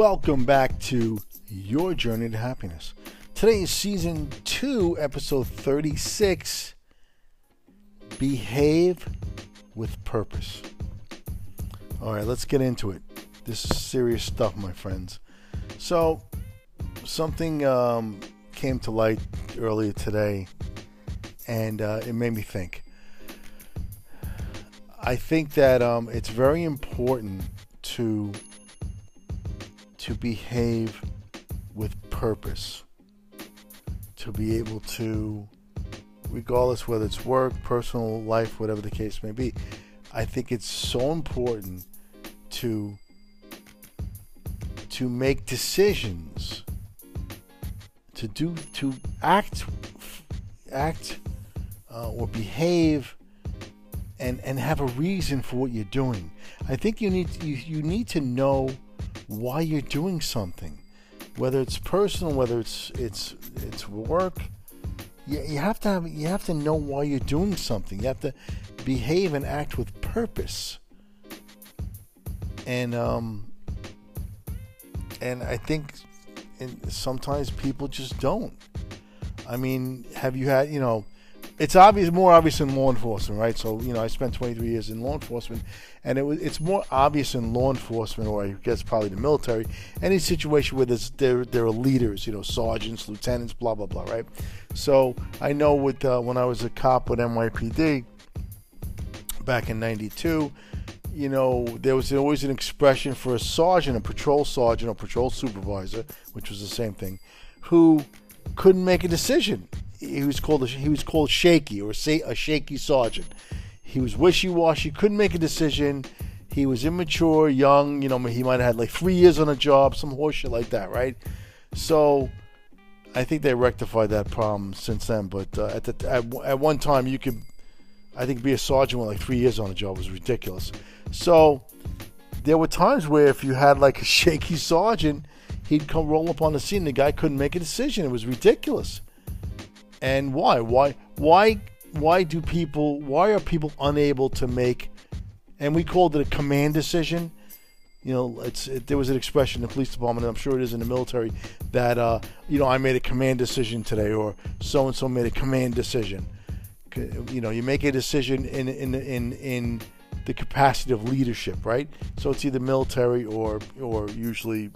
Welcome back to Your Journey to Happiness. Today is season 2, episode 36 Behave with Purpose. All right, let's get into it. This is serious stuff, my friends. So, something um, came to light earlier today, and uh, it made me think. I think that um, it's very important to to behave with purpose, to be able to, regardless whether it's work, personal life, whatever the case may be, I think it's so important to to make decisions, to do, to act, act, uh, or behave, and and have a reason for what you're doing. I think you need you, you need to know why you're doing something, whether it's personal, whether it's it's it's work. You, you have to have you have to know why you're doing something. You have to behave and act with purpose. And um, and I think and sometimes people just don't. I mean, have you had you know? It's obvious, more obvious in law enforcement, right? So you know, I spent 23 years in law enforcement, and it was it's more obvious in law enforcement, or I guess probably the military, any situation where there's there there are leaders, you know, sergeants, lieutenants, blah blah blah, right? So I know with uh, when I was a cop with NYPD back in '92, you know, there was always an expression for a sergeant, a patrol sergeant, or patrol supervisor, which was the same thing, who couldn't make a decision he was called a, he was called shaky or say a shaky sergeant. He was wishy-washy, couldn't make a decision. He was immature, young. You know, he might have had like three years on a job, some horseshit like that, right? So, I think they rectified that problem since then. But uh, at the at, at one time, you could, I think, be a sergeant with like three years on a job was ridiculous. So, there were times where if you had like a shaky sergeant, he'd come roll up on the scene. The guy couldn't make a decision. It was ridiculous. And why? Why? Why? Why do people? Why are people unable to make? And we called it a command decision. You know, it's it, there was an expression in the police department, and I'm sure it is in the military, that uh, you know I made a command decision today, or so and so made a command decision. You know, you make a decision in in in in the capacity of leadership, right? So it's either military or or usually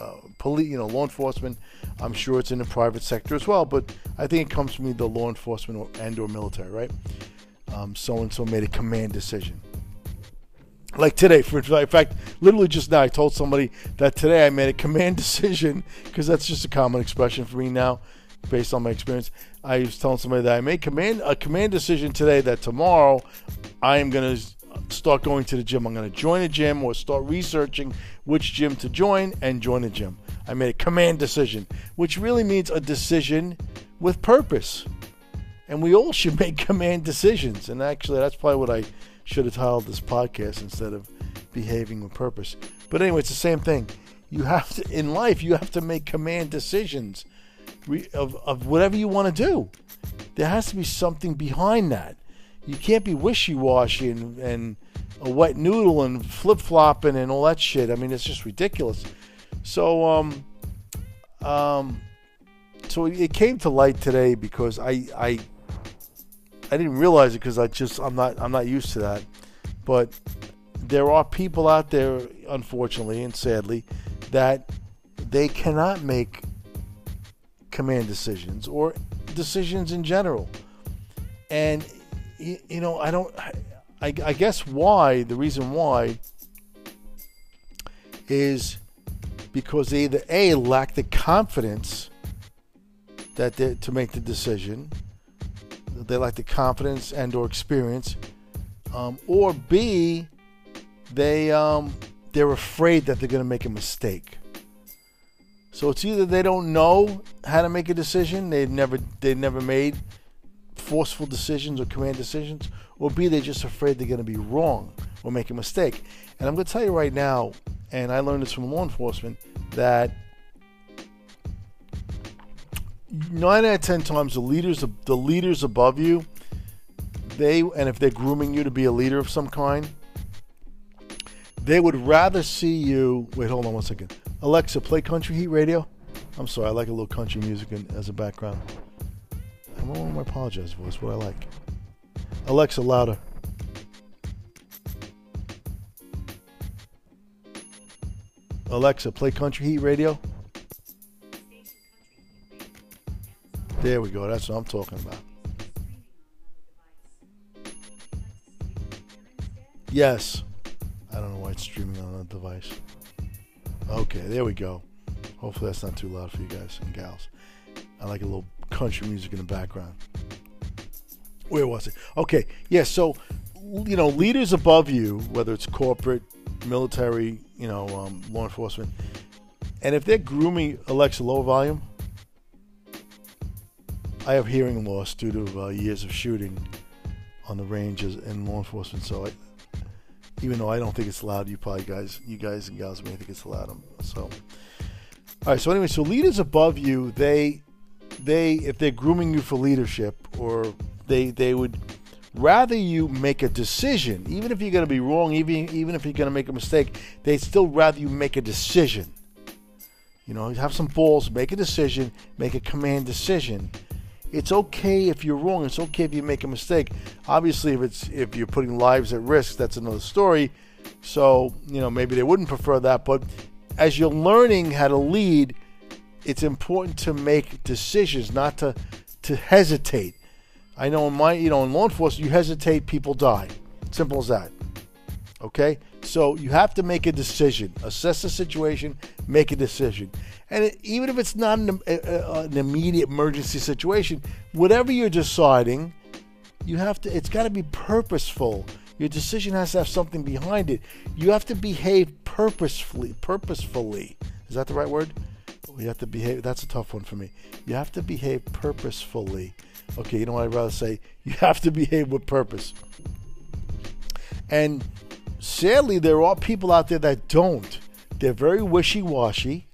uh, police, you know, law enforcement. I'm sure it's in the private sector as well, but I think it comes from either law enforcement or, and or military, right? So and so made a command decision. Like today, for in fact, literally just now, I told somebody that today I made a command decision because that's just a common expression for me now, based on my experience. I was telling somebody that I made command a command decision today that tomorrow I am going to start going to the gym. I'm going to join a gym or start researching which gym to join and join a gym. I made a command decision, which really means a decision with purpose. And we all should make command decisions. And actually, that's probably what I should have titled this podcast instead of behaving with purpose. But anyway, it's the same thing. You have to, in life, you have to make command decisions of, of whatever you want to do. There has to be something behind that you can't be wishy-washy and, and a wet noodle and flip-flopping and all that shit. I mean, it's just ridiculous. So, um, um, so it came to light today because I, I, I didn't realize it because I just I'm not I'm not used to that, but there are people out there, unfortunately and sadly, that they cannot make command decisions or decisions in general, and you, know, I don't. I, I guess why the reason why is because they either a lack the confidence that they, to make the decision, they lack the confidence and or experience, um, or b they um, they're afraid that they're going to make a mistake. So it's either they don't know how to make a decision, they've never they've never made forceful decisions or command decisions, or B, they're just afraid they're going to be wrong or make a mistake. And I'm going to tell you right now, and I learned this from law enforcement, that nine out of ten times the leaders the leaders above you, they and if they're grooming you to be a leader of some kind, they would rather see you. Wait, hold on one second. Alexa, play Country Heat Radio. I'm sorry, I like a little country music in, as a background. I don't want my apologize voice, what I like. Alexa, louder. Alexa, play Country Heat Radio. There we go. That's what I'm talking about. Yes. I don't know why it's streaming on a device. Okay, there we go. Hopefully that's not too loud for you guys and gals. I like a little country music in the background. Where was it? Okay, yeah, so, you know, leaders above you, whether it's corporate, military, you know, um, law enforcement, and if they're grooming Alexa low volume, I have hearing loss due to uh, years of shooting on the ranges in law enforcement. So, I, even though I don't think it's loud, you probably guys, you guys and gals may think it's loud. So, all right. So anyway, so leaders above you, they, they, if they're grooming you for leadership, or they, they would rather you make a decision, even if you're going to be wrong, even even if you're going to make a mistake, they'd still rather you make a decision. You know, have some balls, make a decision, make a command decision it's okay if you're wrong. It's okay if you make a mistake. Obviously, if it's if you're putting lives at risk, that's another story. So you know maybe they wouldn't prefer that. But as you're learning how to lead, it's important to make decisions, not to to hesitate. I know in my you know in law enforcement, you hesitate, people die. Simple as that. Okay, so you have to make a decision, assess the situation, make a decision. And it, even if it's not an, an immediate emergency situation, whatever you're deciding, you have to. It's got to be purposeful. Your decision has to have something behind it. You have to behave purposefully. Purposefully, is that the right word? You have to behave. That's a tough one for me. You have to behave purposefully. Okay, you know what I'd rather say? You have to behave with purpose. And sadly, there are people out there that don't. They're very wishy washy.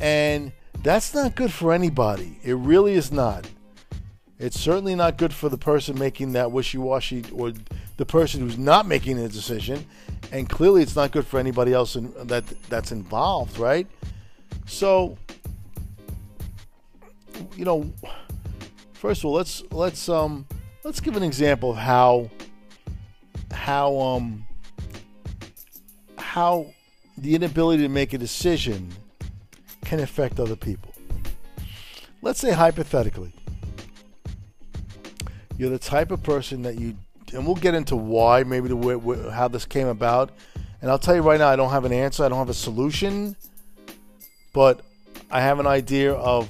And that's not good for anybody. It really is not. It's certainly not good for the person making that wishy washy or the person who's not making the decision. And clearly, it's not good for anybody else in, that that's involved, right? So, you know, first of all, let's let's um let's give an example of how how um how the inability to make a decision can affect other people. Let's say hypothetically, you're the type of person that you, and we'll get into why, maybe the way, how this came about. And I'll tell you right now, I don't have an answer. I don't have a solution, but I have an idea of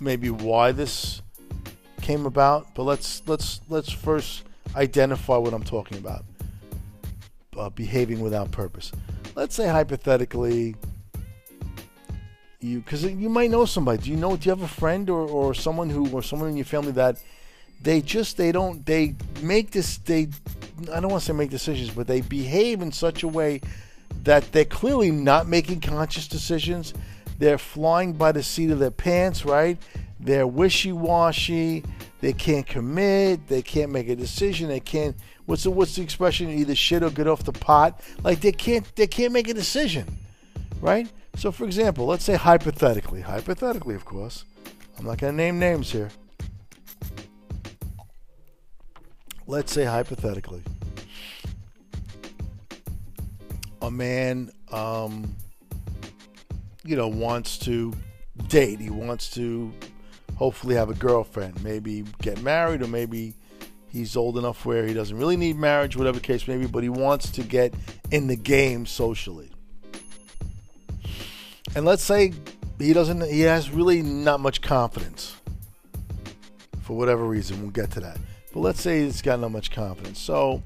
maybe why this came about. But let's let's let's first identify what I'm talking about. Uh, behaving without purpose. Let's say hypothetically, you because you might know somebody. Do you know? Do you have a friend or, or someone who or someone in your family that they just they don't they make this they I don't want to say make decisions, but they behave in such a way that they're clearly not making conscious decisions. They're flying by the seat of their pants, right? They're wishy-washy. They can't commit. They can't make a decision. They can't. What's the what's the expression? Either shit or get off the pot. Like they can't they can't make a decision, right? So, for example, let's say hypothetically, hypothetically, of course, I'm not to name names here. Let's say hypothetically, a man, um, you know, wants to date. He wants to hopefully have a girlfriend, maybe get married, or maybe he's old enough where he doesn't really need marriage, whatever case may be, but he wants to get in the game socially. And let's say he doesn't he has really not much confidence for whatever reason. We'll get to that. But let's say he's got not much confidence. So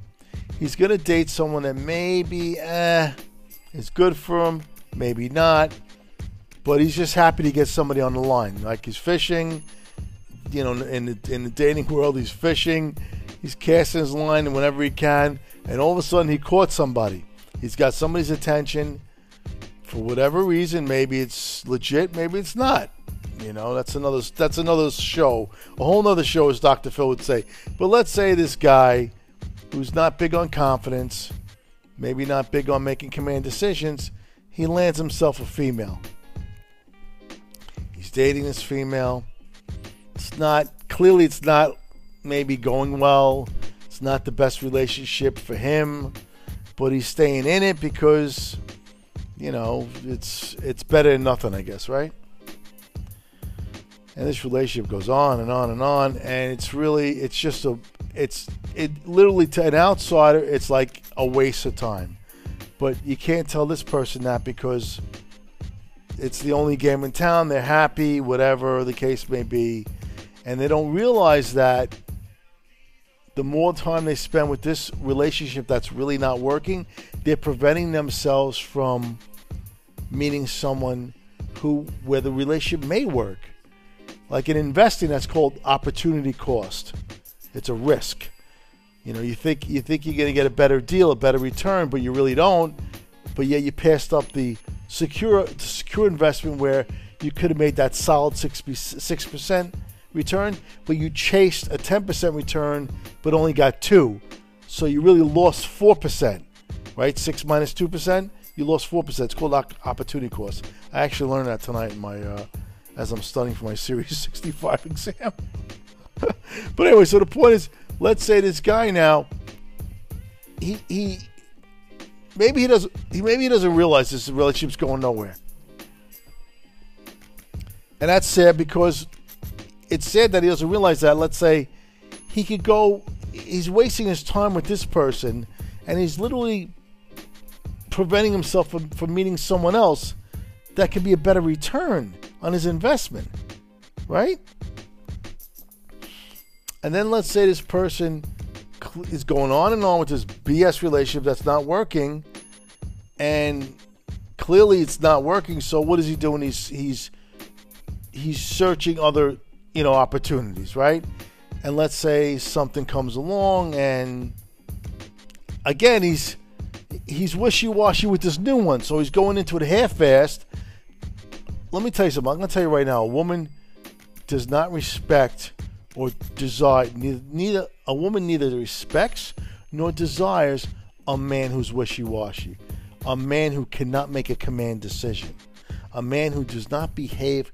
he's going to date someone that maybe eh, is good for him maybe not but he's just happy to get somebody on the line like he's fishing you know in the, in the dating world he's fishing he's casting his line whenever he can and all of a sudden he caught somebody he's got somebody's attention for whatever reason, maybe it's legit, maybe it's not. You know, that's another that's another show, a whole other show, as Dr. Phil would say. But let's say this guy, who's not big on confidence, maybe not big on making command decisions, he lands himself a female. He's dating this female. It's not clearly it's not maybe going well. It's not the best relationship for him, but he's staying in it because you know, it's it's better than nothing, I guess, right? And this relationship goes on and on and on, and it's really it's just a it's it literally to an outsider it's like a waste of time. But you can't tell this person that because it's the only game in town. They're happy, whatever the case may be, and they don't realize that the more time they spend with this relationship that's really not working, they're preventing themselves from meeting someone who where the relationship may work. Like in investing, that's called opportunity cost. It's a risk. You know, you think you think you're going to get a better deal, a better return, but you really don't. But yet you passed up the secure secure investment where you could have made that solid six percent return, but you chased a ten percent return, but only got two. So you really lost four percent, right? Six minus two percent you lost four percent. It's called opportunity cost. I actually learned that tonight in my uh, as I'm studying for my Series 65 exam. but anyway, so the point is, let's say this guy now, he he maybe he doesn't he maybe he doesn't realize this relationship's going nowhere, and that's sad because it's sad that he doesn't realize that. Let's say he could go, he's wasting his time with this person, and he's literally preventing himself from, from meeting someone else that could be a better return on his investment, right? And then let's say this person is going on and on with this BS relationship that's not working, and clearly it's not working. So what is he doing? He's he's he's searching other you know opportunities, right? And let's say something comes along, and again he's he's wishy-washy with this new one, so he's going into it half-assed. Let me tell you something. I'm going to tell you right now. A woman does not respect or desire neither, neither a woman neither respects nor desires a man who's wishy-washy, a man who cannot make a command decision, a man who does not behave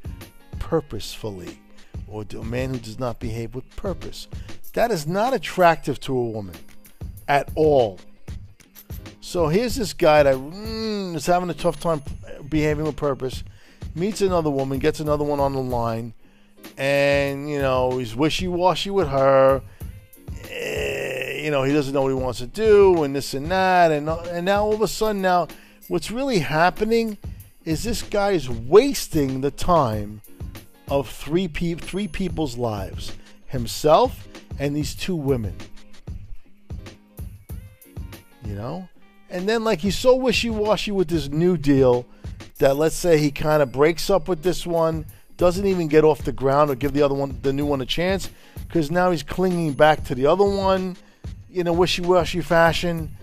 purposefully, or a man who does not behave with purpose. That is not attractive to a woman at all. So here's this guy that mm, is having a tough time behaving with purpose, meets another woman, gets another one on the line, and you know he's wishy-washy with her. Eh, you know he doesn't know what he wants to do, and this and that, and and now all of a sudden now, what's really happening is this guy is wasting the time of three pe- three people's lives, himself and these two women. You know, and then, like, he's so wishy washy with this new deal that let's say he kind of breaks up with this one, doesn't even get off the ground or give the other one, the new one, a chance, because now he's clinging back to the other one in a wishy washy fashion.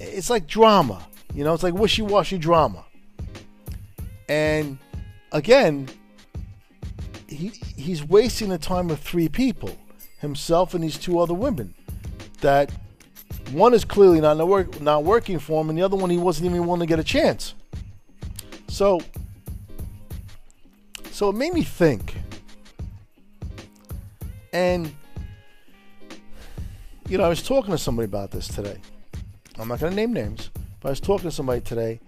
It's like drama, you know, it's like wishy washy drama. And again, he, he's wasting the time of three people himself and these two other women that one is clearly not work, not working for him, and the other one he wasn't even willing to get a chance. So, so it made me think, and you know, I was talking to somebody about this today. I'm not going to name names, but I was talking to somebody today,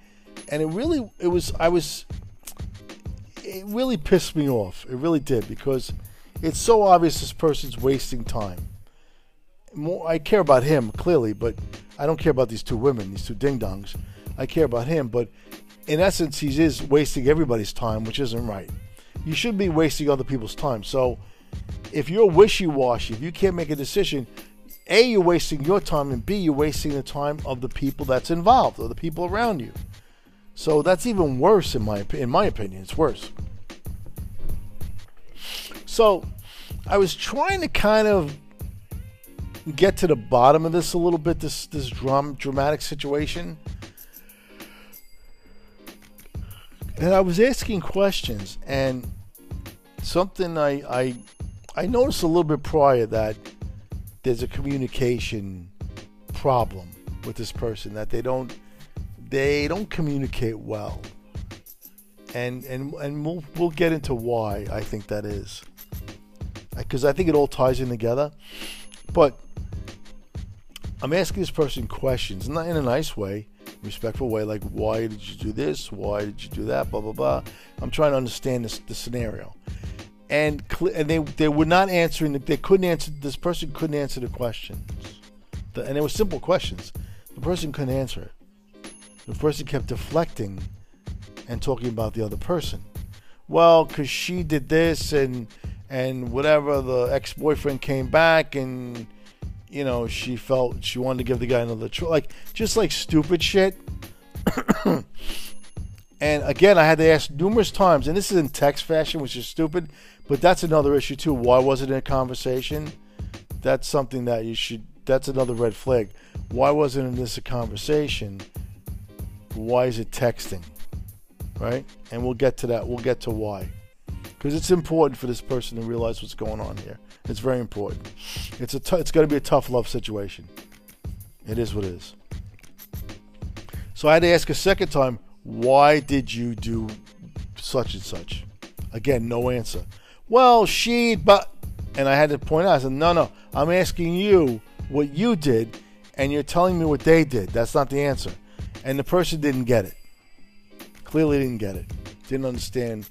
and it really, it was, I was, it really pissed me off. It really did because it's so obvious this person's wasting time more I care about him clearly, but I don't care about these two women, these two ding dongs. I care about him, but in essence, he is wasting everybody's time, which isn't right. You shouldn't be wasting other people's time. So, if you're wishy washy, if you can't make a decision, A, you're wasting your time, and B, you're wasting the time of the people that's involved or the people around you. So that's even worse in my in my opinion. It's worse. So I was trying to kind of get to the bottom of this a little bit. This this drum dramatic situation. And I was asking questions, and something I I I noticed a little bit prior that there's a communication problem with this person that they don't they don't communicate well. And and and we'll we'll get into why I think that is. Because I think it all ties in together. But I'm asking this person questions, not in a nice way, respectful way, like why did you do this? Why did you do that? Blah blah blah. I'm trying to understand this the scenario, and and they they were not answering. They couldn't answer. This person couldn't answer the questions, the, and it was simple questions. The person couldn't answer it. The person kept deflecting and talking about the other person. Well, because she did this and and whatever the ex-boyfriend came back and you know she felt she wanted to give the guy another try like just like stupid shit. And again i had to ask numerous times and this is in text fashion which is stupid but that's another issue too. Why was it in a conversation? That's something that you should that's another red flag. Why wasn't in this a conversation? Why is it texting? Right? And we'll get to that we'll get to why because it's important for this person to realize what's going on here. It's very important. It's a t- it's going to be a tough love situation. It is what it is. So I had to ask a second time, why did you do such and such? Again, no answer. Well, she, but, and I had to point out, I said, no, no, I'm asking you what you did, and you're telling me what they did. That's not the answer. And the person didn't get it. Clearly didn't get it. Didn't understand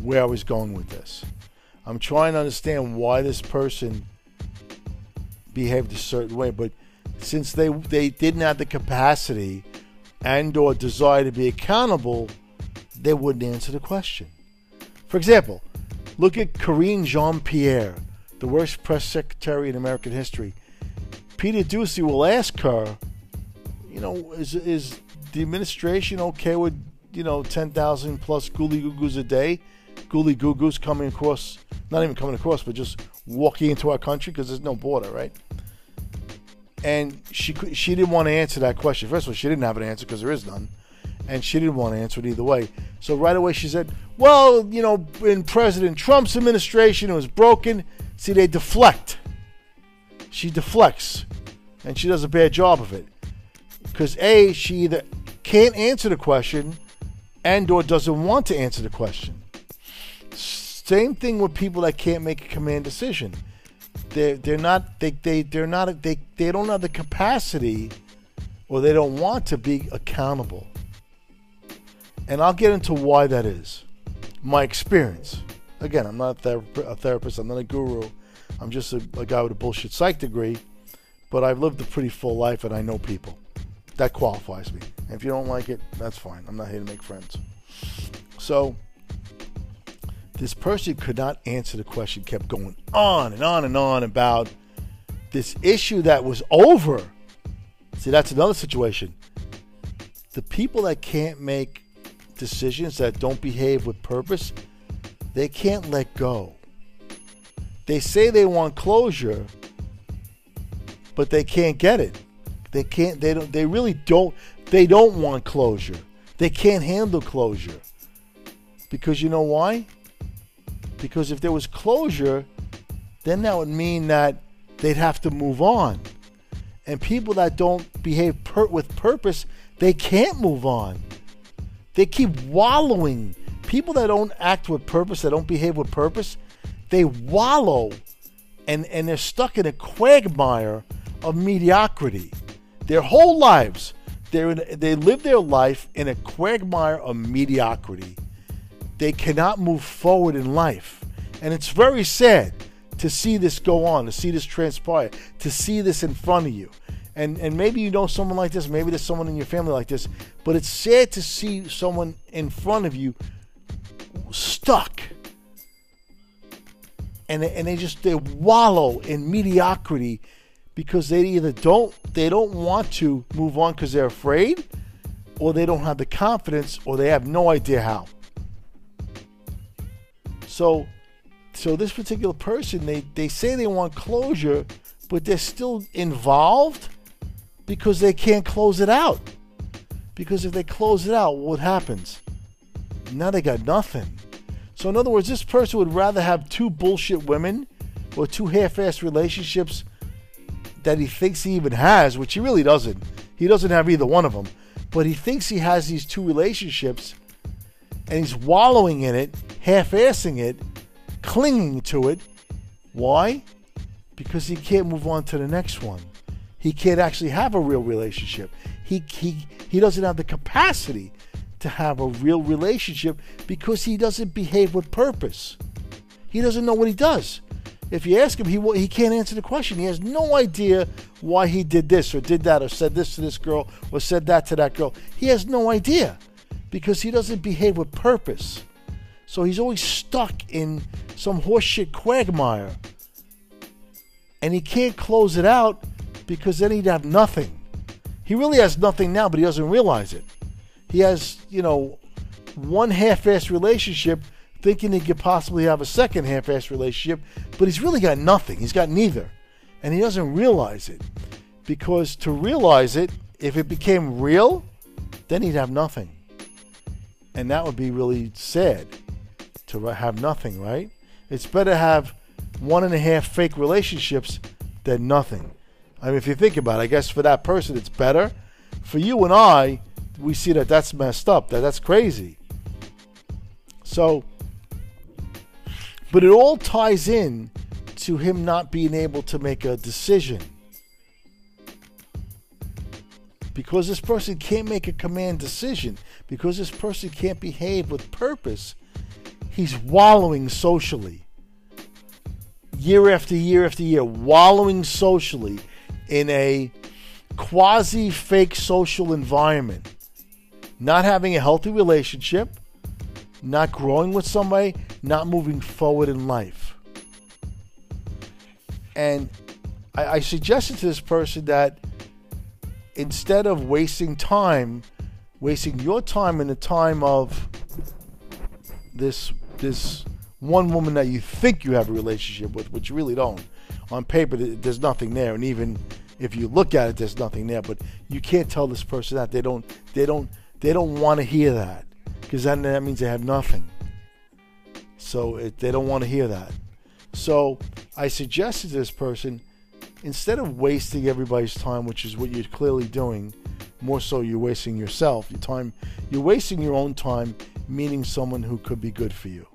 where I was going with this. I'm trying to understand why this person behaved a certain way, but since they they didn't have the capacity and or desire to be accountable, they wouldn't answer the question. For example, look at Karine Jean-Pierre, the worst press secretary in American history. Peter Doocy will ask her, you know, is is the administration okay with you know 10,000 plus googly googles a day? Googly Goo Goos coming across, not even coming across, but just walking into our country because there's no border, right? And she she didn't want to answer that question. First of all, she didn't have an answer because there is none, and she didn't want to answer it either way. So right away she said, "Well, you know, in President Trump's administration, it was broken." See, they deflect. She deflects, and she does a bad job of it because a she either can't answer the question and or doesn't want to answer the question. Same thing with people that can't make a command decision. They're they're not they they they're not they they don't have the capacity, or they don't want to be accountable. And I'll get into why that is. My experience. Again, I'm not a, a therapist. I'm not a guru. I'm just a, a guy with a bullshit psych degree. But I've lived a pretty full life, and I know people. That qualifies me. And if you don't like it, that's fine. I'm not here to make friends. So this person could not answer the question, kept going on and on and on about this issue that was over. See, that's another situation. The people that can't make decisions that don't behave with purpose, they can't let go. They say they want closure, but they can't get it. They can't they don't they really don't they don't want closure. They can't handle closure. Because you know why? Because if there was closure, then that would mean that they'd have to move on. And people that don't behave per- with purpose, they can't move on. They keep wallowing. People that don't act with purpose, that don't behave with purpose, they wallow and, and they're stuck in a quagmire of mediocrity. Their whole lives, they're in, they live their life in a quagmire of mediocrity they cannot move forward in life. And it's very sad to see this go on, to see this transpire, to see this in front of you. And, and maybe you know someone like this, maybe there's someone in your family like this, but it's sad to see someone in front of you stuck. And and they just they wallow in mediocrity because they either don't they don't want to move on because they're afraid or they don't have the confidence or they have no idea how. So, so this particular person, they, they say they want closure, but they're still involved because they can't close it out. Because if they close it out, what happens? Now they got nothing. So, in other words, this person would rather have two bullshit women or two half assed relationships that he thinks he even has, which he really doesn't. He doesn't have either one of them. but he thinks he has these two relationships and he's wallowing in it, half assing it, clinging to it. Why? Because he can't move on to the next one. He can't actually have a real relationship. He, he, he doesn't have the capacity to have a real relationship because he doesn't behave with purpose. He doesn't know what he does. If you ask him, he he can't answer the question. He has no idea why he did this or did that or said this to this girl or said that to that girl. He has no idea because he doesn't behave with purpose. So he's always stuck in some horseshit quagmire. And he can't close it out because then he'd have nothing. He really has nothing now, but he doesn't realize it. He has, you know, one half assed relationship thinking he could possibly have a second half assed relationship, but he's really got nothing. He's got neither. And he doesn't realize it. Because to realize it, if it became real, then he'd have nothing. And that would be really sad to have nothing, right? It's better to have one and a half fake relationships than nothing. I mean, if you think about it, I guess for that person it's better. For you and I, we see that that's messed up, that that's crazy. So, but it all ties in to him not being able to make a decision. Because this person can't make a command decision, because this person can't behave with purpose, he's wallowing socially. Year after year after year, wallowing socially in a quasi fake social environment, not having a healthy relationship, not growing with somebody, not moving forward in life. And I, I suggested to this person that instead of wasting time, wasting your time and the time of this this one woman that you think you have a relationship with, which you really don't, on paper, there's nothing there, and even if you look at it, there's nothing there. But you can't tell this person that they don't, they don't, they don't want to hear that because then that means they have nothing. So it, they don't want to hear that. So I suggested to this person, instead of wasting everybody's time, which is what you're clearly doing, more so you're wasting yourself. Your time, you're wasting your own time, meeting someone who could be good for you.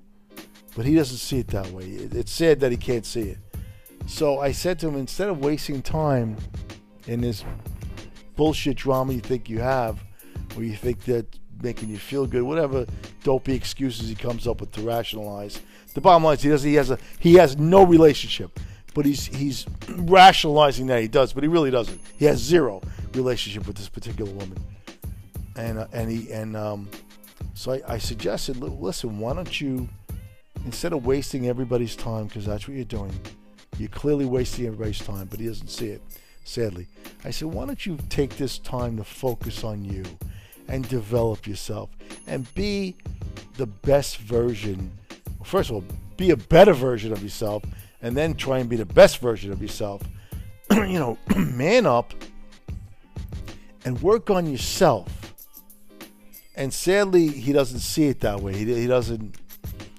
But he doesn't see it that way. It's sad that he can't see it. So I said to him, instead of wasting time in this bullshit drama you think you have, or you think that making you feel good, whatever dopey excuses he comes up with to rationalize. The bottom line is he doesn't he has a he has no relationship, but he's he's rationalizing that he does, but he really doesn't. He has zero relationship with this particular woman, and uh, and he and um, so I, I suggested, listen, why don't you instead of wasting everybody's time because that's what you're doing you're clearly wasting everybody's time, but he doesn't see it, sadly. I said, why don't you take this time to focus on you and develop yourself and be the best version? First of all, be a better version of yourself and then try and be the best version of yourself. you know, man up and work on yourself. And sadly, he doesn't see it that way. He, he doesn't.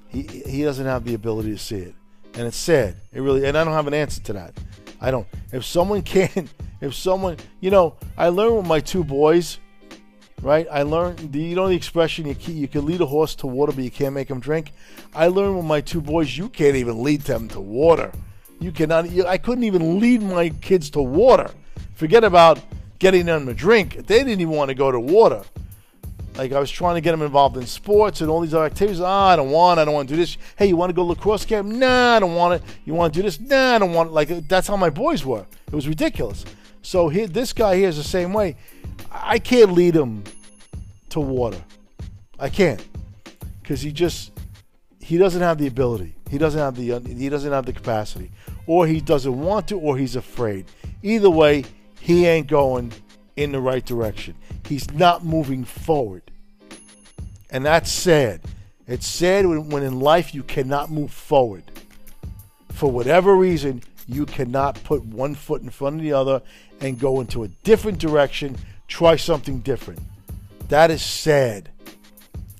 He, he doesn't have the ability to see it and it's sad. It really, and I don't have an answer to that. I don't. If someone can't, if someone, you know, I learned with my two boys, right? I learned, the, you know, the expression you can, you can lead a horse to water, but you can't make him drink. I learned with my two boys, you can't even lead them to water. You cannot. You, I couldn't even lead my kids to water. Forget about getting them a drink. They didn't even want to go to water. Like I was trying to get them involved in sports and all these other activities. Ah, I don't want. I don't want to do this. Hey, you want to go lacrosse camp? Nah, I don't want it. You want to do this? Nah, I don't want. It. Like that's how my boys were. It was ridiculous. So here, this guy here is the same way. I can't lead him to water. I can't because he just he doesn't have the ability. He doesn't have the he doesn't have the capacity, or he doesn't want to, or he's afraid. Either way, he ain't going in the right direction. He's not moving forward. And that's sad. It's sad when, when in life you cannot move forward. For whatever reason, you cannot put one foot in front of the other and go into a different direction, try something different. That is sad.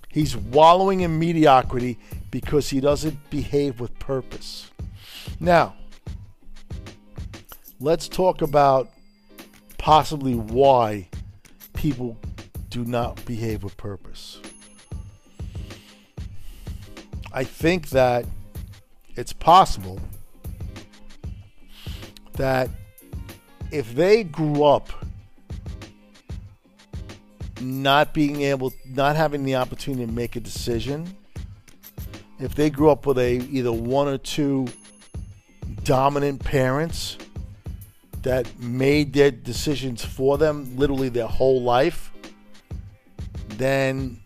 He's wallowing in mediocrity because he doesn't behave with purpose. Now, let's talk about possibly why people do not behave with purpose. I think that it's possible that if they grew up not being able, not having the opportunity to make a decision, if they grew up with a either one or two dominant parents that made their decisions for them literally their whole life, then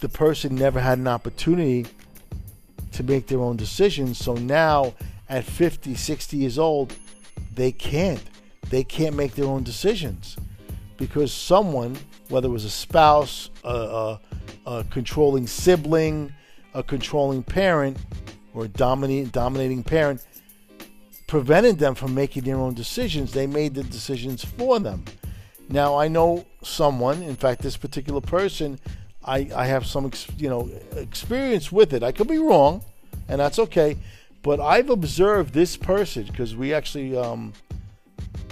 the person never had an opportunity to make their own decisions. So now at 50, 60 years old, they can't. They can't make their own decisions because someone, whether it was a spouse, a, a, a controlling sibling, a controlling parent, or a dominating, dominating parent, prevented them from making their own decisions. They made the decisions for them. Now, I know someone, in fact, this particular person, I, I have some, you know, experience with it. I could be wrong, and that's okay. But I've observed this person because we actually, um,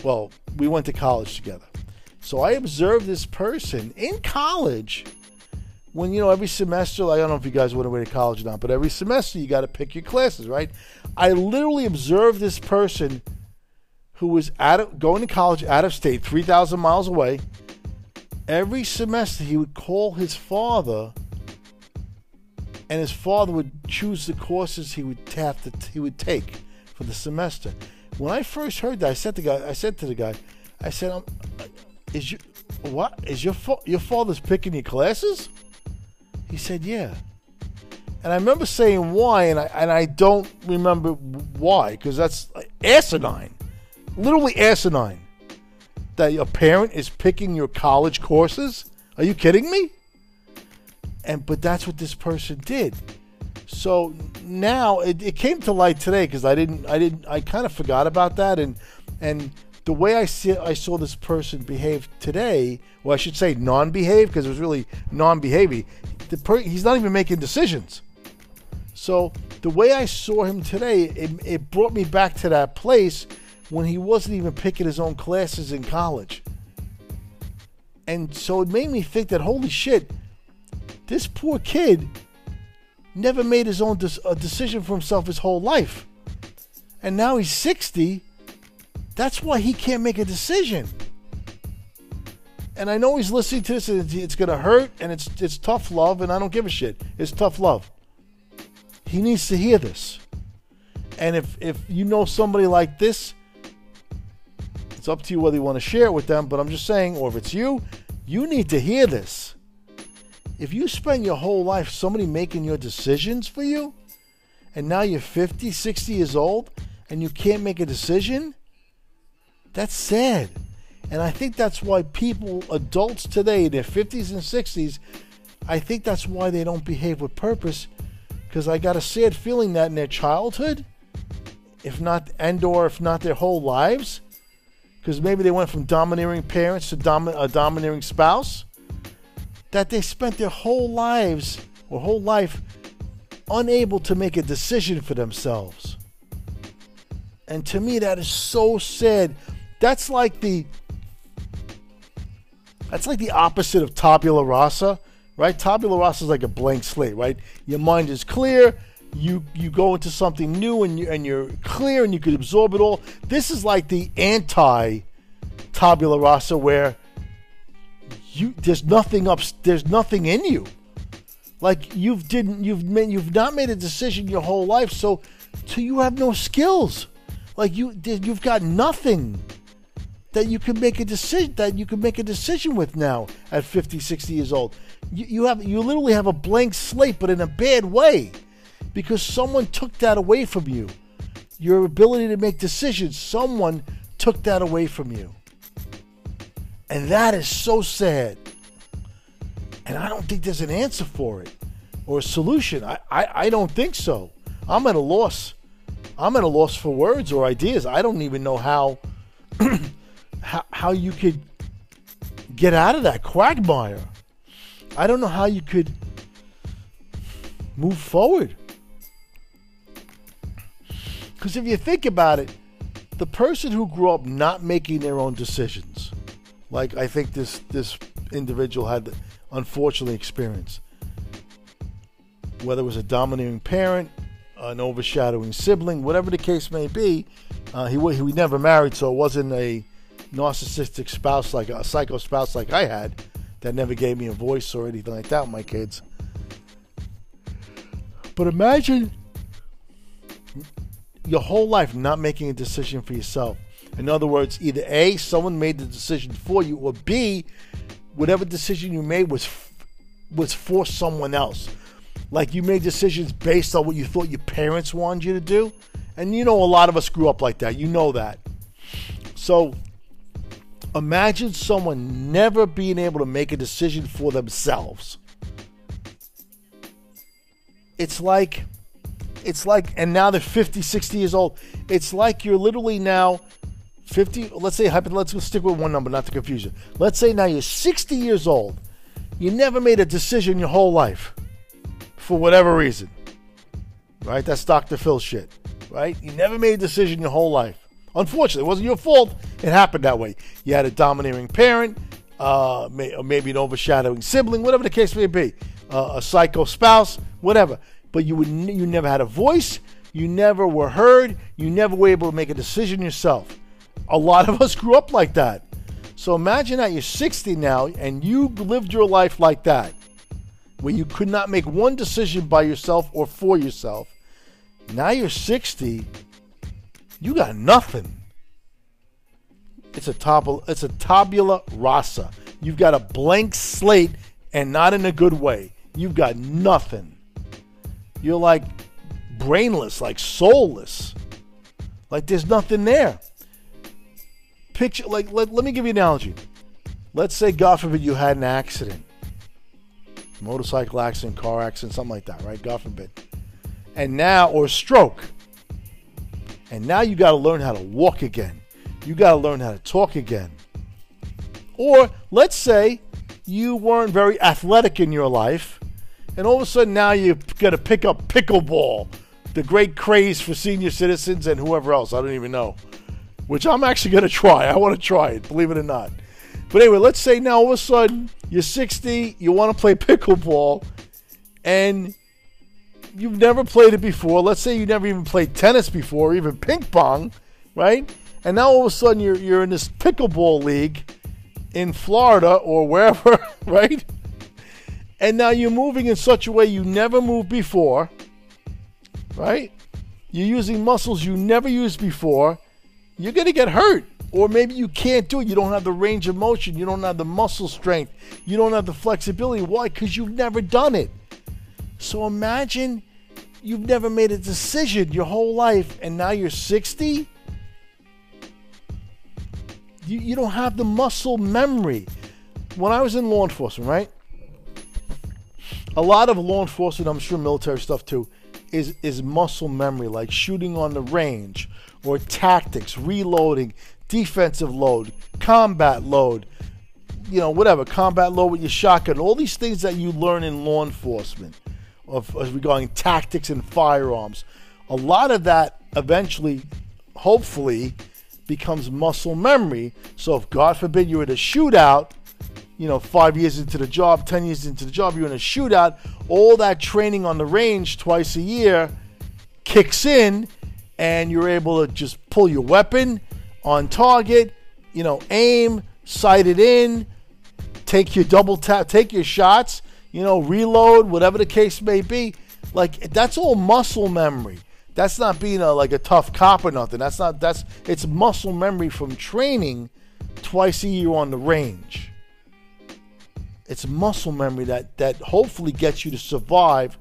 well, we went to college together. So I observed this person in college when you know every semester like, i don't know if you guys went away to college or not but every semester you got to pick your classes right? I literally observed this person who was out of, going to college out of state 3000 miles away. Every semester he would call his father and his father would choose the courses he would have to he would take for the semester. When i first heard that i said to the guy i said to the guy i said um, is your what is your fa- your father's picking your classes he said, Yeah. And I remember saying why, and I, and I don't remember why, because that's asinine. Literally asinine. That a parent is picking your college courses? Are you kidding me? And but that's what this person did. So now it, it came to light today because I didn't I didn't I kind of forgot about that and and the way I see I saw this person behave today, well I should say non-behave because it was really non-behaving the per- he's not even making decisions. So the way I saw him today, it, it brought me back to that place when he wasn't even picking his own classes in college. And so it made me think that holy shit, this poor kid never made his own de- decision for himself his whole life. And now he's 60. That's why he can't make a decision and I know he's listening to this, and it's going to hurt, and it's it's tough love, and I don't give a shit. It's tough love. He needs to hear this, and if if you know somebody like this, it's up to you whether you want to share it with them. But I'm just saying, or if it's you, you need to hear this. If you spend your whole life somebody making your decisions for you, and now you're 50, 60 years old, and you can't make a decision, that's sad. And I think that's why people, adults today, in their 50s and 60s, I think that's why they don't behave with purpose. Because I got a sad feeling that in their childhood, if not, and or if not their whole lives, because maybe they went from domineering parents to dom- a domineering spouse, that they spent their whole lives or whole life unable to make a decision for themselves. And to me, that is so sad. That's like the that's like the opposite of tabula rasa, right? Tabula rasa is like a blank slate, right? Your mind is clear. You you go into something new and you and you're clear and you can absorb it all. This is like the anti tabula rasa where you there's nothing up there's nothing in you. Like you've didn't you've made, you've not made a decision your whole life, so so you have no skills. Like you you've got nothing that you can make a decision that you can make a decision with now at 50 60 years old. You, you have you literally have a blank slate but in a bad way because someone took that away from you. Your ability to make decisions someone took that away from you. And that is so sad. And i don't think there's an answer for it or a solution. I, I, I don't think so. I'm at a loss. I'm at a loss for words or ideas. I don't even know how how, how you could get out of that quagmire. I don't know how you could move forward. Because if you think about it, the person who grew up not making their own decisions, like I think this this individual had unfortunately experienced. Whether it was a domineering parent, an overshadowing sibling, whatever the case may be, uh, he he never married, so it wasn't a narcissistic spouse like a psycho spouse like I had that never gave me a voice or anything like that with my kids. But imagine your whole life not making a decision for yourself. In other words, either A, someone made the decision for you, or B, whatever decision you made was was for someone else. Like you made decisions based on what you thought your parents wanted you to do. And you know a lot of us grew up like that. You know that. So imagine someone never being able to make a decision for themselves. It's like it's like and now they're 50, 60 years old. It's like you're literally now 50, let's say, let's stick with one number, not to confuse you. Let's say now you're 60 years old. You never made a decision your whole life for whatever reason. Right? That's Dr. Phil shit. Right? You never made a decision your whole life. Unfortunately, it wasn't your fault. It happened that way. You had a domineering parent, uh, may, maybe an overshadowing sibling, whatever the case may be, uh, a psycho spouse, whatever. But you would, you never had a voice. You never were heard. You never were able to make a decision yourself. A lot of us grew up like that. So imagine that you're 60 now and you lived your life like that, where you could not make one decision by yourself or for yourself. Now you're 60, you got nothing. It's a tabula, it's a tabula rasa. You've got a blank slate and not in a good way. You've got nothing. You're like brainless, like soulless. Like there's nothing there picture like let, let me give you an analogy. Let's say God forbid you had an accident. Motorcycle accident, car accident, something like that, right? God forbid. And now or stroke. And now you got to learn how to walk again. You got to learn how to talk again. Or let's say you weren't very athletic in your life, and all of a sudden now you got to pick up pickleball, the great craze for senior citizens and whoever else. I don't even know which I'm actually going to try. I want to try it, believe it or not. But anyway, let's say now all of a sudden you're 60, you want to play pickleball, and you've never played it before. Let's say you never even played tennis before, even ping pong, right? And now all of a sudden you're, you're in this pickleball league in Florida or wherever, right? And now you're moving in such a way you never moved before, right? You're using muscles you never used before you're going to get hurt. Or maybe you can't do it. You don't have the range of motion. You don't have the muscle strength. You don't have the flexibility. Why? Because you've never done it. So imagine you've never made a decision your whole life and now you're 60. You, you don't have the muscle memory. When I was in law enforcement, right? A lot of law enforcement, I'm sure military stuff too, is, is muscle memory, like shooting on the range or tactics, reloading, defensive load, combat load, you know, whatever, combat load with your shotgun, all these things that you learn in law enforcement of, of regarding tactics and firearms. A lot of that eventually, hopefully, becomes muscle memory. So if God forbid you're at a shootout, you know, five years into the job, 10 years into the job, you're in a shootout, all that training on the range twice a year kicks in and you're able to just pull your weapon on target, you know, aim, sight it in, take your double tap, take your shots, you know, reload, whatever the case may be. Like that's all muscle memory. That's not being a like a tough cop or nothing. That's not that's it's muscle memory from training twice a year on the range. It's muscle memory that that hopefully gets you to survive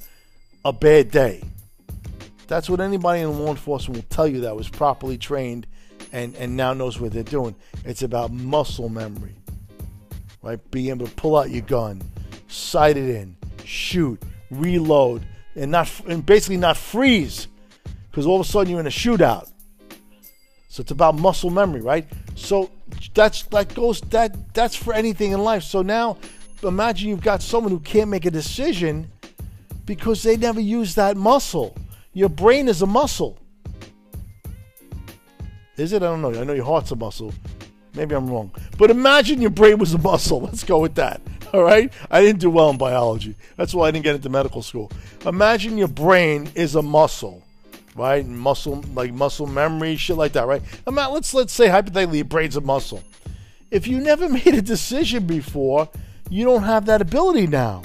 a bad day. That's what anybody in law enforcement will tell you that was properly trained and, and now knows what they're doing. It's about muscle memory, right? Being able to pull out your gun, sight it in, shoot, reload, and not and basically not freeze, because all of a sudden you're in a shootout. So it's about muscle memory, right? So that's that goes that that's for anything in life. So now imagine you've got someone who can't make a decision because they never use that muscle. Your brain is a muscle. Is it? I don't know. I know your heart's a muscle. Maybe I'm wrong. But imagine your brain was a muscle. Let's go with that. All right? I didn't do well in biology. That's why I didn't get into medical school. Imagine your brain is a muscle, right? Muscle, like muscle memory, shit like that, right? let's, let's say hypothetically your brain's a muscle. If you never made a decision before, you don't have that ability now.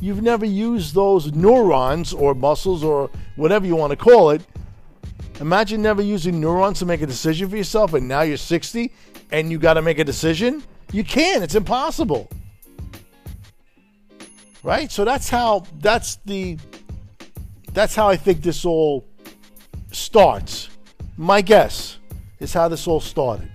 You've never used those neurons or muscles or whatever you want to call it Imagine never using neurons to make a decision for yourself, and now you're 60 and you got to make a decision. You can't. It's impossible. Right? So that's how that's the that's how I think this all starts. My guess is how this all started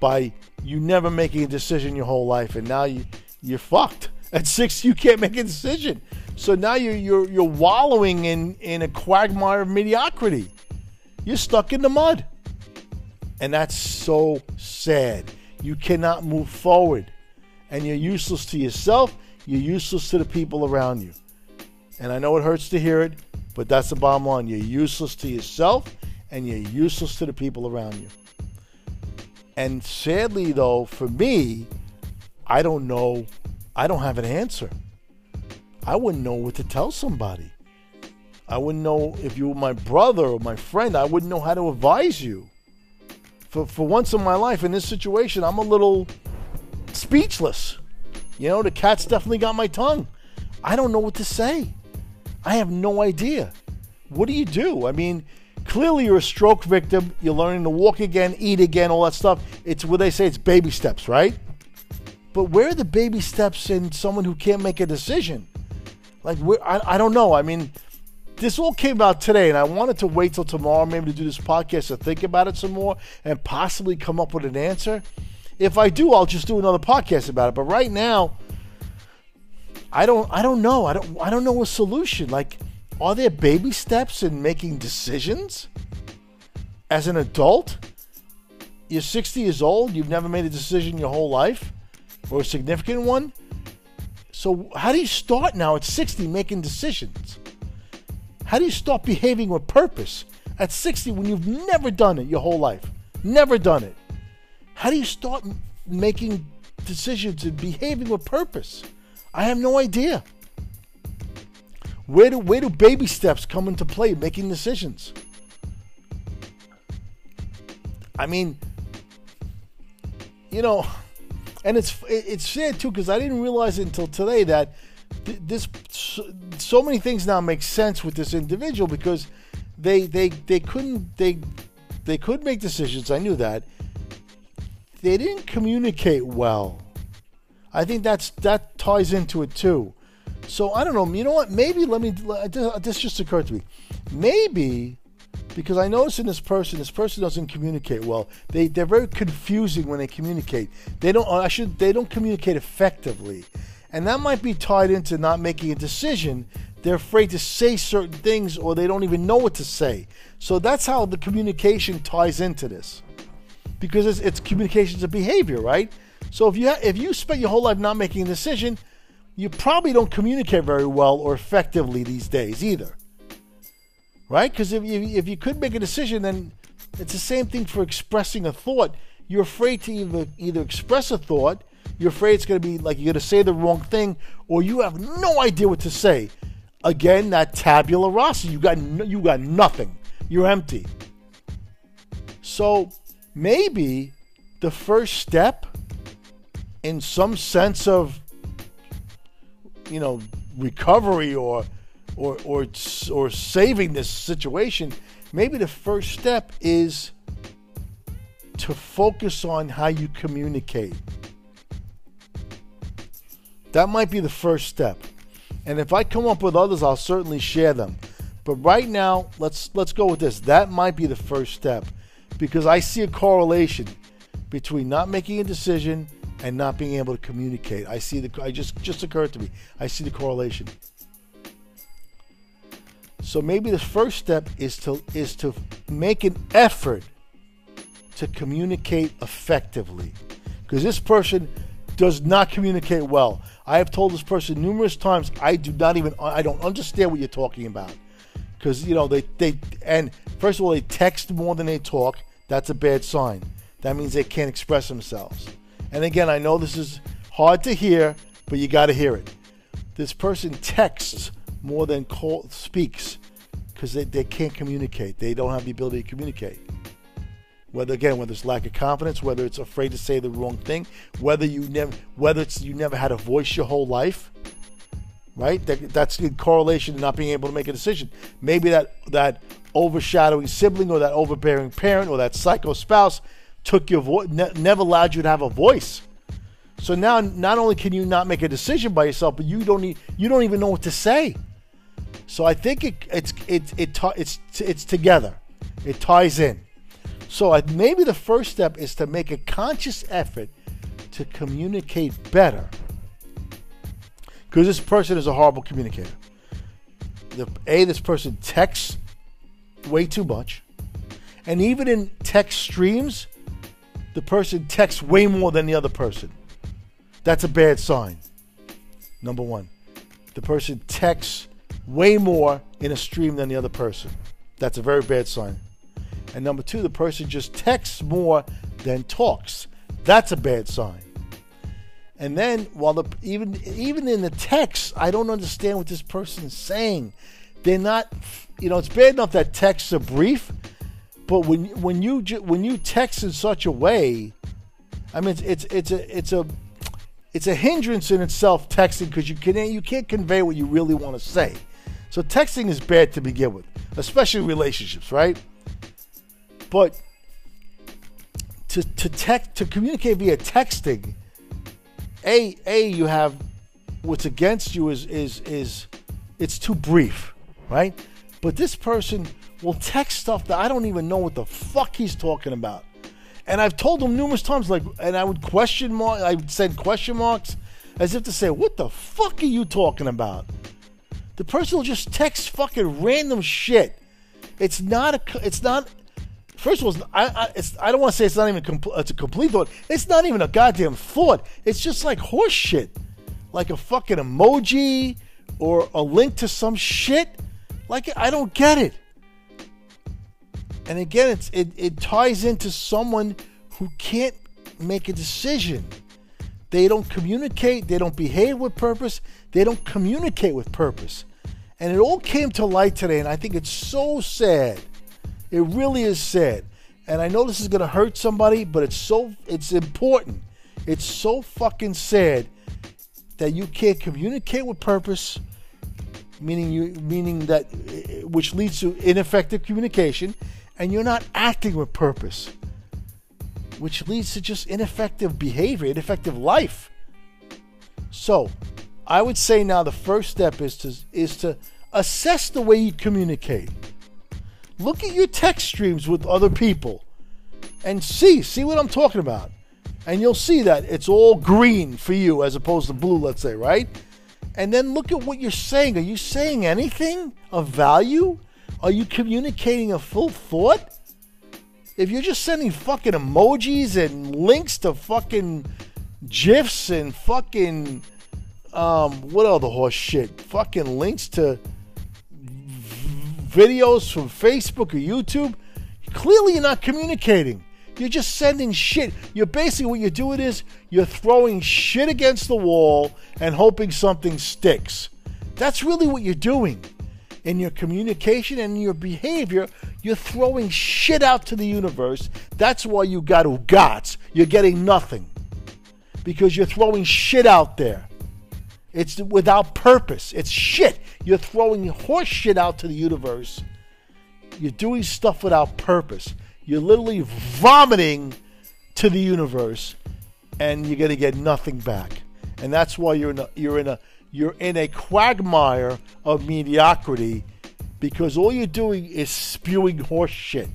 by you never making a decision your whole life, and now you you're fucked. At six, you can't make a decision. So now you're you're you're wallowing in in a quagmire of mediocrity. You're stuck in the mud. And that's so sad. You cannot move forward. And you're useless to yourself, you're useless to the people around you. And I know it hurts to hear it, but that's the bottom line. You're useless to yourself and you're useless to the people around you. And sadly, though, for me, I don't know, I don't have an answer. I wouldn't know what to tell somebody. I wouldn't know if you were my brother or my friend. I wouldn't know how to advise you. For, for once in my life, in this situation, I'm a little speechless. You know, the cat's definitely got my tongue. I don't know what to say. I have no idea. What do you do? I mean, clearly you're a stroke victim. You're learning to walk again, eat again, all that stuff. It's what they say it's baby steps, right? But where are the baby steps in someone who can't make a decision? Like, where, I, I don't know. I mean, this all came out today, and I wanted to wait till tomorrow, maybe to do this podcast to think about it some more and possibly come up with an answer. If I do, I'll just do another podcast about it. But right now, I don't I don't know. I don't I don't know a solution. Like, are there baby steps in making decisions? As an adult, you're 60 years old, you've never made a decision your whole life, or a significant one. So how do you start now at 60 making decisions? How do you start behaving with purpose at 60 when you've never done it your whole life? Never done it. How do you start making decisions and behaving with purpose? I have no idea. Where do where do baby steps come into play making decisions? I mean, you know, and it's it's sad too because I didn't realize it until today that this so many things now make sense with this individual because they they they couldn't they they could make decisions. I knew that. They didn't communicate well. I think that's that ties into it too. So I don't know. You know what? Maybe let me. This just occurred to me. Maybe because I notice in this person, this person doesn't communicate well. They they're very confusing when they communicate. They don't. I should. They don't communicate effectively. And that might be tied into not making a decision. They're afraid to say certain things or they don't even know what to say. So that's how the communication ties into this. Because it's, it's communications of behavior, right? So if you ha- if you spent your whole life not making a decision, you probably don't communicate very well or effectively these days either. Right? Because if you, if you could make a decision, then it's the same thing for expressing a thought. You're afraid to either, either express a thought you're afraid it's going to be like you're going to say the wrong thing, or you have no idea what to say. Again, that tabula rasa. You got no, you got nothing. You're empty. So maybe the first step, in some sense of, you know, recovery or or or or saving this situation, maybe the first step is to focus on how you communicate. That might be the first step. And if I come up with others, I'll certainly share them. But right now, let's let's go with this. That might be the first step because I see a correlation between not making a decision and not being able to communicate. I see the I just just occurred to me. I see the correlation. So maybe the first step is to is to make an effort to communicate effectively. Because this person does not communicate well. I have told this person numerous times I do not even I don't understand what you're talking about because you know they they and first of all they text more than they talk. That's a bad sign. That means they can't express themselves. And again, I know this is hard to hear, but you got to hear it. This person texts more than call, speaks because they, they can't communicate. They don't have the ability to communicate. Whether again, whether it's lack of confidence, whether it's afraid to say the wrong thing, whether you never, whether it's you never had a voice your whole life, right? That, that's in correlation to not being able to make a decision. Maybe that that overshadowing sibling or that overbearing parent or that psycho spouse took your voice, ne- never allowed you to have a voice. So now, not only can you not make a decision by yourself, but you don't need, you don't even know what to say. So I think it, it's it, it, it's it's together. It ties in. So I, maybe the first step is to make a conscious effort to communicate better. Because this person is a horrible communicator. The, a, this person texts way too much. And even in text streams, the person texts way more than the other person. That's a bad sign. Number one, the person texts way more in a stream than the other person. That's a very bad sign. And number two, the person just texts more than talks. That's a bad sign. And then while the even even in the text, I don't understand what this person is saying. They're not, you know, it's bad enough that texts are brief, but when when you when you text in such a way, I mean, it's it's, it's a it's a it's a hindrance in itself texting because you can you can't convey what you really want to say. So texting is bad to begin with, especially relationships, right? But to to text to communicate via texting, a a you have what's against you is is is it's too brief, right? But this person will text stuff that I don't even know what the fuck he's talking about. And I've told him numerous times, like, and I would question mark, I would send question marks as if to say, "What the fuck are you talking about?" The person will just text fucking random shit. It's not a. It's not First of all, I, I, I don't want to say it's not even compl- it's a complete thought. It's not even a goddamn thought. It's just like horse shit, like a fucking emoji or a link to some shit. Like I don't get it. And again, it's it, it ties into someone who can't make a decision. They don't communicate. They don't behave with purpose. They don't communicate with purpose. And it all came to light today, and I think it's so sad it really is sad. And I know this is to hurt somebody, but it's so it's important. It's so fucking sad that you can't communicate with purpose, meaning you meaning that uh, which leads to ineffective communication, and you're not acting with purpose, which leads to just ineffective behavior, ineffective life. So, I would say now the first step is to is to assess the way you communicate. Look at your text streams with other people and see, see what I'm talking about. And you'll see that it's all green for you as opposed to blue, let's say, right? And then look at what you're saying. Are you saying anything of value? Are you communicating a full thought? If you're just sending fucking emojis and links to fucking GIFs and fucking um what other horse shit? Fucking links to videos from Facebook or YouTube, clearly you're not communicating. You're just sending shit. You're basically what you're doing is you're throwing shit against the wall and hoping something sticks. That's really what you're doing. In your communication and your behavior, you're throwing shit out to the universe. That's why you got ugats. You're getting nothing. Because you're throwing shit out there. It's without purpose. It's shit. You're throwing horse shit out to the universe. You're doing stuff without purpose. You're literally vomiting to the universe, and you're gonna get nothing back. And that's why you're in a, you're in a you're in a quagmire of mediocrity because all you're doing is spewing horse shit.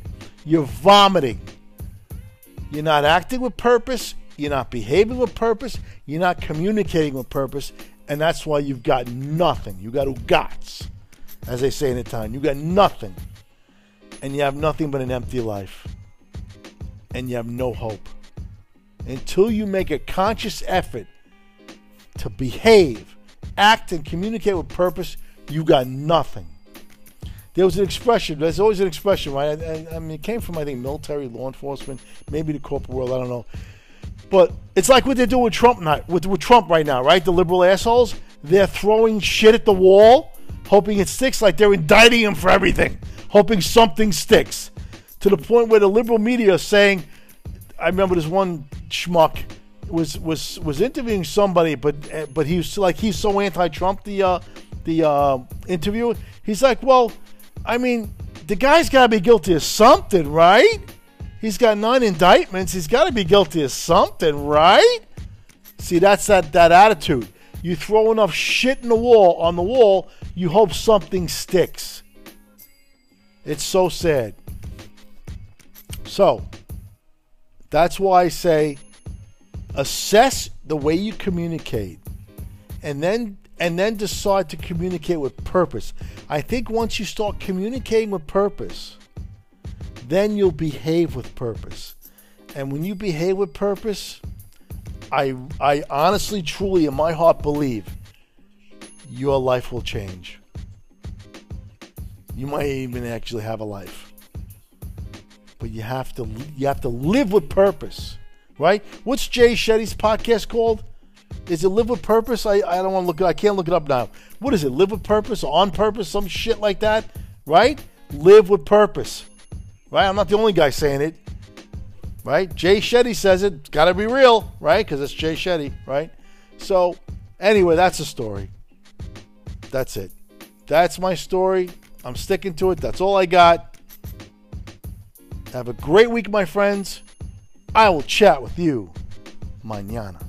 You're vomiting. You're not acting with purpose. You're not behaving with purpose. You're not communicating with purpose. And that's why you've got nothing. You got ugots, as they say in Italian. You got nothing. And you have nothing but an empty life. And you have no hope. Until you make a conscious effort to behave, act, and communicate with purpose, you got nothing. there was an expression. There's always an expression, right? I, I mean, it came from I think military, law enforcement, maybe the corporate world. I don't know. But it's like what they're doing with Trump, not with, with Trump right now, right? The liberal assholes. They're throwing shit at the wall, hoping it sticks. Like they're indicting him for everything, hoping something sticks. To the point where the liberal media is saying, I remember this one schmuck was was was interviewing somebody, but but he was like he's so anti-Trump. The uh, the uh, he's like, well, I mean, the guy's got to be guilty of something, right? He's got nine indictments. He's got to be guilty of something, right? See, that's that that attitude. You throw enough shit in the wall on the wall, you hope something sticks. It's so sad. So, that's why I say assess the way you communicate and then and then decide to communicate with purpose. I think once you start communicating with purpose, then you'll behave with purpose. And when you behave with purpose, I I honestly truly in my heart believe your life will change. You might even actually have a life. But you have to you have to live with purpose, right? What's Jay Shetty's podcast called? Is it live with purpose? I, I don't want to look. I can't look it up now. What is it? Live with purpose, on purpose, some shit like that, right? Live with purpose, right? I'm not the only guy saying it, right? Jay Shetty says it. It's got to be real, right? Because it's Jay Shetty, right? So, anyway, that's the story. That's it. That's my story. I'm sticking to it. That's all I got. Have a great week, my friends. I will chat with you mañana.